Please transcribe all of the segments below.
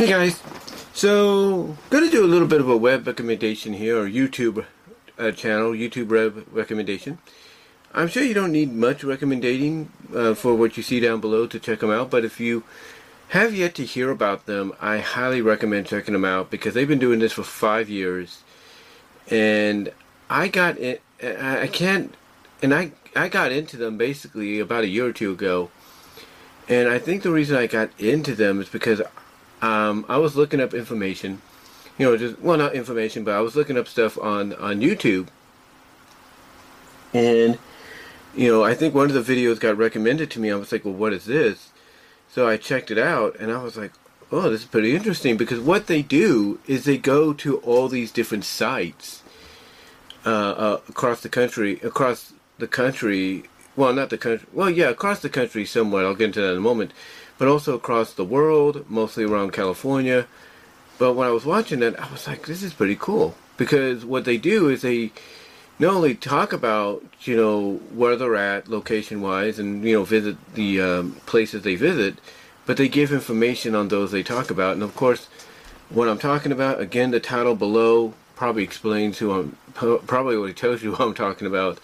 Hey guys, so to do a little bit of a web recommendation here, or YouTube uh, channel, YouTube web recommendation. I'm sure you don't need much recommending uh, for what you see down below to check them out, but if you have yet to hear about them, I highly recommend checking them out because they've been doing this for five years, and I got it. I can't, and I I got into them basically about a year or two ago, and I think the reason I got into them is because um, I was looking up information, you know, just well not information, but I was looking up stuff on on YouTube, and you know, I think one of the videos got recommended to me. I was like, well, what is this? So I checked it out, and I was like, oh, this is pretty interesting because what they do is they go to all these different sites uh, uh, across the country, across the country. Well, not the country. Well, yeah, across the country somewhat. I'll get into that in a moment but also across the world, mostly around California. But when I was watching it, I was like, this is pretty cool. Because what they do is they not only talk about, you know, where they're at location wise and, you know, visit the um, places they visit, but they give information on those they talk about. And of course, what I'm talking about, again, the title below probably explains who I'm, probably already tells you who I'm talking about.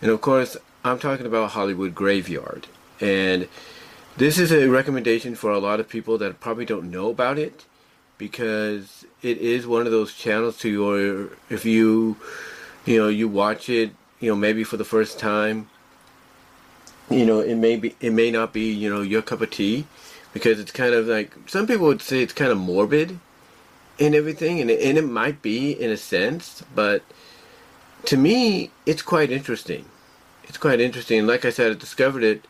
And of course, I'm talking about Hollywood Graveyard. And this is a recommendation for a lot of people that probably don't know about it because it is one of those channels to your if you you know you watch it you know maybe for the first time you know it may be it may not be you know your cup of tea because it's kind of like some people would say it's kind of morbid and everything and and it might be in a sense but to me it's quite interesting. It's quite interesting. Like i said i discovered it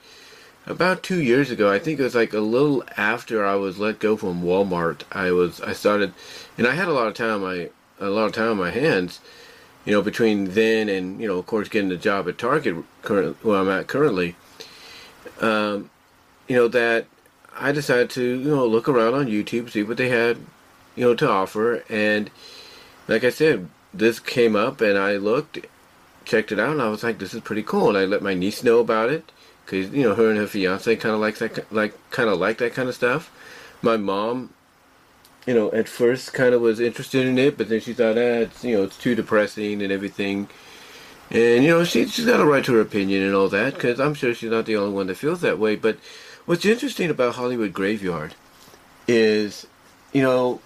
about two years ago i think it was like a little after i was let go from walmart i was i started and i had a lot of time my a lot of time on my hands you know between then and you know of course getting a job at target current where i'm at currently. Um, you know that i decided to you know look around on youtube see what they had you know to offer and like i said this came up and i looked checked it out and i was like this is pretty cool and i let my niece know about it because you know her and her fiance kind of like that like kind of like that kind of stuff. My mom, you know, at first kind of was interested in it, but then she thought, ah, it's you know, it's too depressing and everything. And you know, she she's got a right to her opinion and all that, because I'm sure she's not the only one that feels that way. But what's interesting about Hollywood Graveyard is, you know,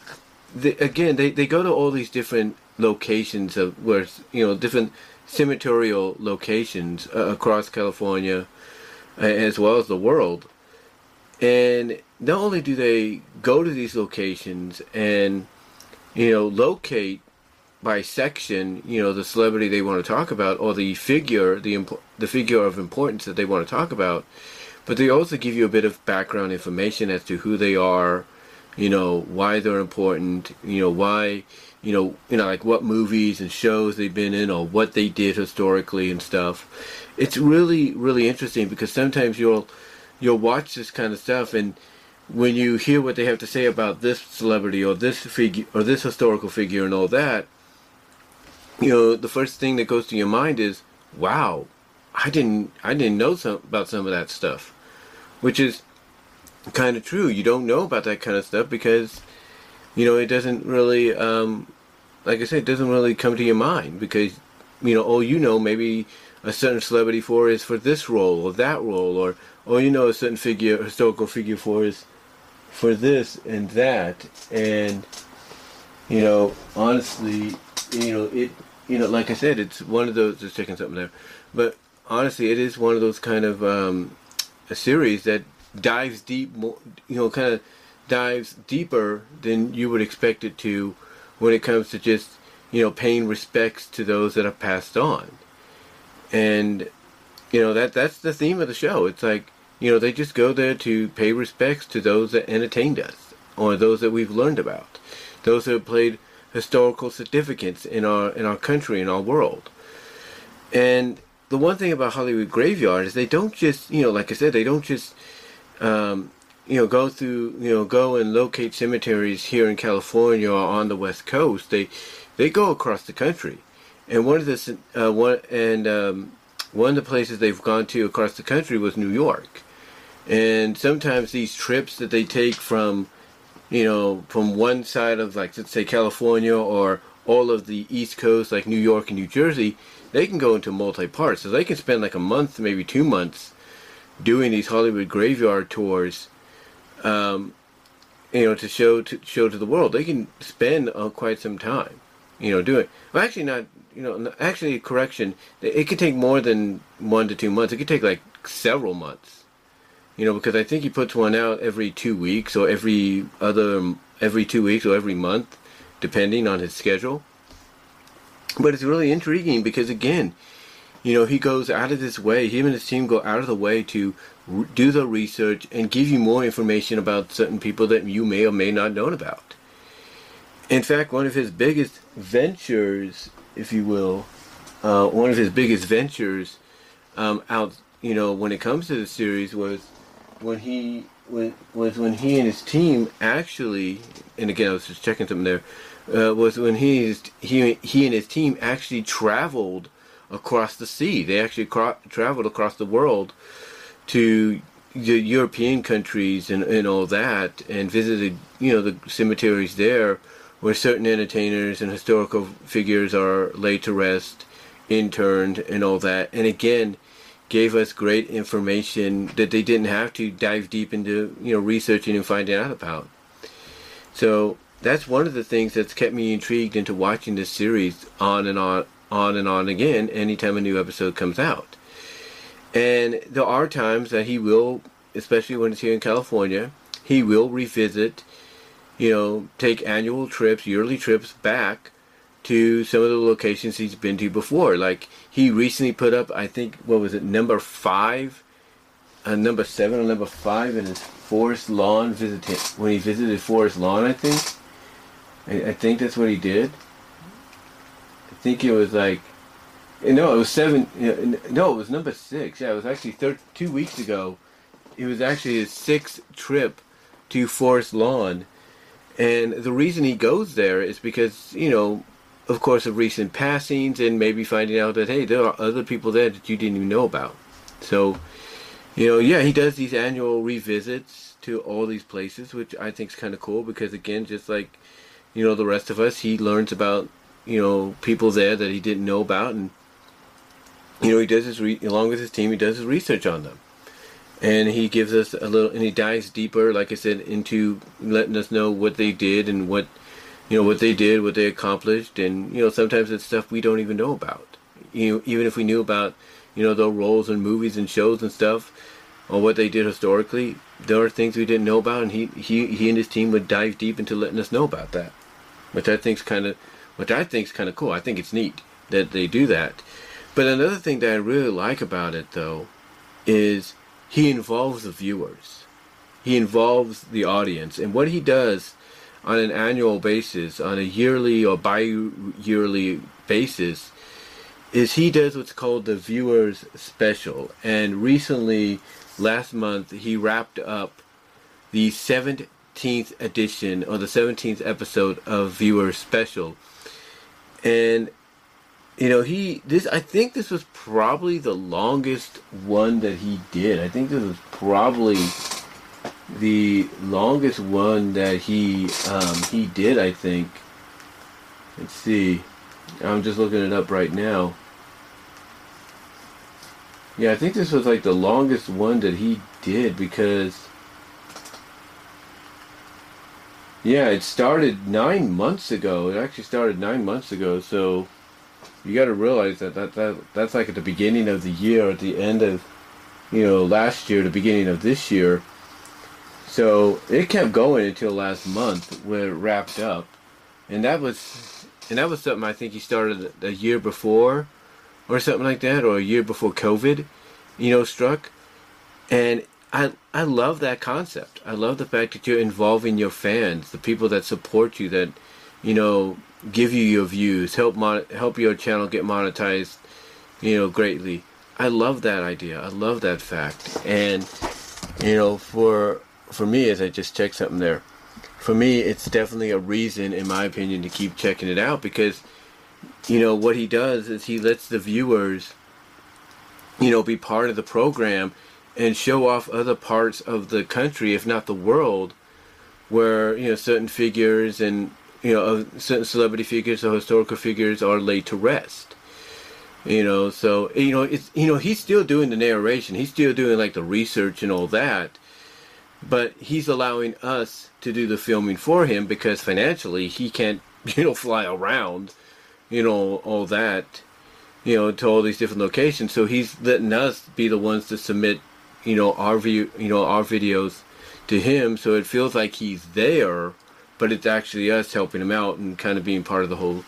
the, again they they go to all these different locations of where you know different cemeterial locations uh, across California as well as the world. And not only do they go to these locations and, you know, locate by section, you know, the celebrity they want to talk about or the figure, the imp- the figure of importance that they want to talk about, but they also give you a bit of background information as to who they are, you know, why they're important, you know, why, you know, you know, like what movies and shows they've been in or what they did historically and stuff. It's really really interesting because sometimes you'll you'll watch this kind of stuff and when you hear what they have to say about this celebrity or this figure or this historical figure and all that you know the first thing that goes to your mind is wow i didn't i didn't know some about some of that stuff. Which is kind of true you don't know about that kind of stuff because you know it doesn't really um like i said it doesn't really come to your mind because you know all you know maybe a certain celebrity for is for this role or that role, or or you know a certain figure, historical figure for is for this and that, and you know honestly, you know it, you know like I said, it's one of those. Just checking something there, but honestly, it is one of those kind of um, a series that dives deep, more, you know, kind of dives deeper than you would expect it to when it comes to just you know paying respects to those that have passed on and you know that that's the theme of the show. It's like you know they just go there to pay respects to those that entertained us or those that we've learned about, those that have played historical significance in our in our country in our world. And the one thing about Hollywood Graveyard is they don't just you know like I said they don't just um, you know go through you know go and locate cemeteries here in California or on the West Coast. They they go across the country and one of the uh, one and um, one of the places they've gone to across the country was New York. And sometimes these trips that they take from you know, from one side of like let's say California or all of the East Coast, like New York and New Jersey, they can go into multi-parts. So they can spend like a month, maybe two months, doing these Hollywood graveyard tours, um, you know, to show to show to the world. They can spend uh, quite some time, you know, doing. Well, actually, not. You know, actually, correction. It could take more than one to two months. It could take like several months. You know, because I think he puts one out every two weeks or every other every two weeks or every month, depending on his schedule. But it's really intriguing because again, you know, he goes out of his way. Him and his team go out of the way to do the research and give you more information about certain people that you may or may not know about. In fact, one of his biggest ventures, if you will, uh, one of his biggest ventures um, out, you know, when it comes to the series was when he was, was when he and his team actually, and again, I was just checking something there, uh, was when he he he and his team actually traveled across the sea. They actually cro- traveled across the world to the European countries and, and all that, and visited you know the cemeteries there, where certain entertainers and historical figures are laid to rest, interned, and all that. And again, gave us great information that they didn't have to dive deep into you know researching and finding out about. So that's one of the things that's kept me intrigued into watching this series on and on on and on again anytime a new episode comes out. And there are times that he will, especially when it's here in California, he will revisit, you know, take annual trips, yearly trips back to some of the locations he's been to before. Like he recently put up, I think, what was it, number five, uh, number seven or number five in his Forest Lawn visit when he visited Forest Lawn. I think, I, I think that's what he did. Think it was like eh, no, it was seven. No, it was number six. Yeah, it was actually thir- two weeks ago. It was actually his sixth trip to Forest Lawn, and the reason he goes there is because you know, of course, of recent passings and maybe finding out that hey, there are other people there that you didn't even know about. So, you know, yeah, he does these annual revisits to all these places, which I think is kind of cool because again, just like you know the rest of us, he learns about you know people there that he didn't know about and you know, he does his re- along with his team, he does his research on them, and he gives us a little, and he dives deeper, like I said, into letting us know what they did and what, you know, what they did, what they accomplished, and you know, sometimes it's stuff we don't even know about. You know, even if we knew about, you know, their roles in movies and shows and stuff, or what they did historically, there are things we didn't know about, and he he he and his team would dive deep into letting us know about that, which I think's kind of, which I think is kind of cool. I think it's neat that they do that but another thing that I really like about it, though, is he involves the viewers. He involves the audience. And what he does on an annual basis, on a yearly or bi-yearly basis, is he does what's called the viewers special. And recently, last month, he wrapped up the 17th edition or the 17th episode of viewers special. And you know he this i think this was probably the longest one that he did. I think this was probably the longest one that he um, he did i think. Let's see. I'm just looking it up right now. Yeah i think this was like the longest one that he did because yeah it started nine months ago. It actually started nine months ago so you got to realize that, that that that's like at the beginning of the year, at the end of you know last year, the beginning of this year. So it kept going until last month when it wrapped up, and that was and that was something I think he started a year before, or something like that, or a year before COVID, you know, struck, and I I love that concept. I love the fact that you're involving your fans, the people that support you, that you know give you your views, help mon- help your channel get monetized, you know, greatly. I love that idea. I love that fact. And you know, for for me, as I just checked something there, for me, it's definitely a reason, in my opinion, to keep checking it out because you know what he does is he lets the viewers, you know, be part of the program and show off other parts of the country, if not the world, where you know certain figures and you know certain celebrity figures or historical figures are laid to rest. You know, so you know it's you know he's still doing the narration. He's still doing like the research and all that, but he's allowing us to do the filming for him because financially he can't you know fly around, you know all that, you know to all these different locations. So he's letting us be the ones to submit, you know our view you know our videos to him, so it feels like he's there, but it's actually us helping him out and kind of being part of the whole,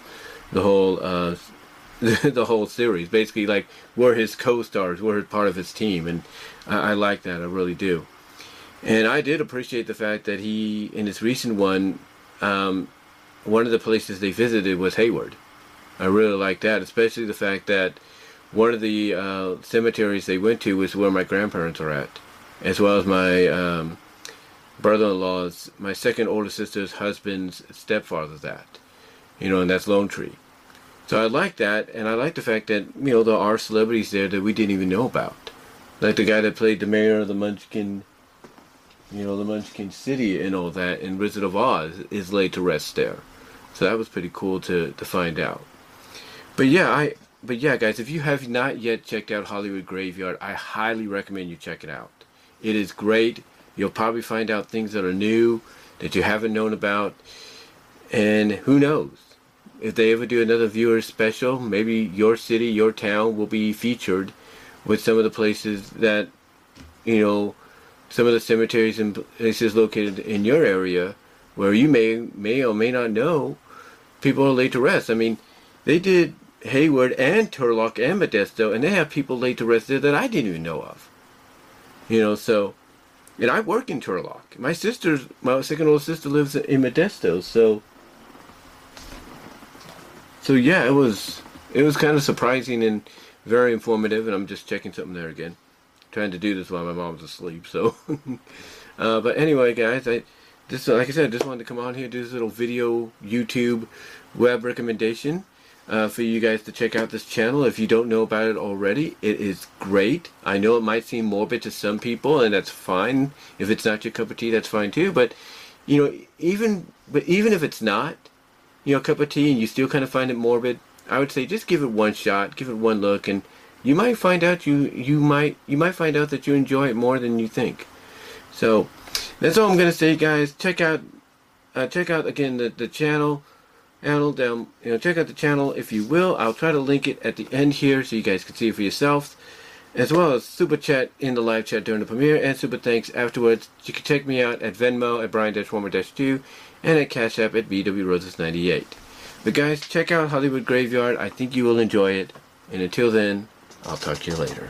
the whole, uh, the whole series. Basically, like we're his co-stars, we're part of his team, and I, I like that. I really do. And I did appreciate the fact that he, in his recent one, um, one of the places they visited was Hayward. I really like that, especially the fact that one of the uh, cemeteries they went to was where my grandparents are at, as well as my um, brother-in-law's, my second older sister's husband's stepfather's at. You know, and that's Lone Tree. So I like that, and I like the fact that, you know, there are celebrities there that we didn't even know about. Like the guy that played the mayor of the Munchkin, you know, the Munchkin City and all that in Wizard of Oz is laid to rest there. So that was pretty cool to, to find out. But yeah, I but yeah, guys, if you have not yet checked out Hollywood Graveyard, I highly recommend you check it out. It is great. You'll probably find out things that are new that you haven't known about. And who knows? If they ever do another viewer special, maybe your city, your town will be featured with some of the places that, you know, some of the cemeteries and places located in your area where you may may or may not know people are laid to rest. I mean, they did Hayward and Turlock and Modesto, and they have people laid to rest there that I didn't even know of. You know, so and I work in Turlock. My sister's, my second oldest sister lives in Modesto, so. So yeah, it was, it was kind of surprising and very informative, and I'm just checking something there again. Trying to do this while my mom's asleep, so. uh, but anyway, guys, I just like I said, I just wanted to come on here do this little video YouTube web recommendation uh, for you guys to check out this channel. If you don't know about it already, it is great. I know it might seem morbid to some people, and that's fine. If it's not your cup of tea, that's fine too. But you know, even but even if it's not, you know, cup of tea, and you still kind of find it morbid, I would say just give it one shot, give it one look, and you might find out you you might you might find out that you enjoy it more than you think. So that's all I'm gonna say, guys. Check out uh, check out again the the channel channel down you know check out the channel if you will. I'll try to link it at the end here so you guys can see it for yourselves as well as super chat in the live chat during the premiere. And super thanks afterwards you can check me out at Venmo at Brian-Warmer-2 and at Cash App at BWRoses98 but guys check out Hollywood Graveyard. I think you will enjoy it. And until then I'll talk to you later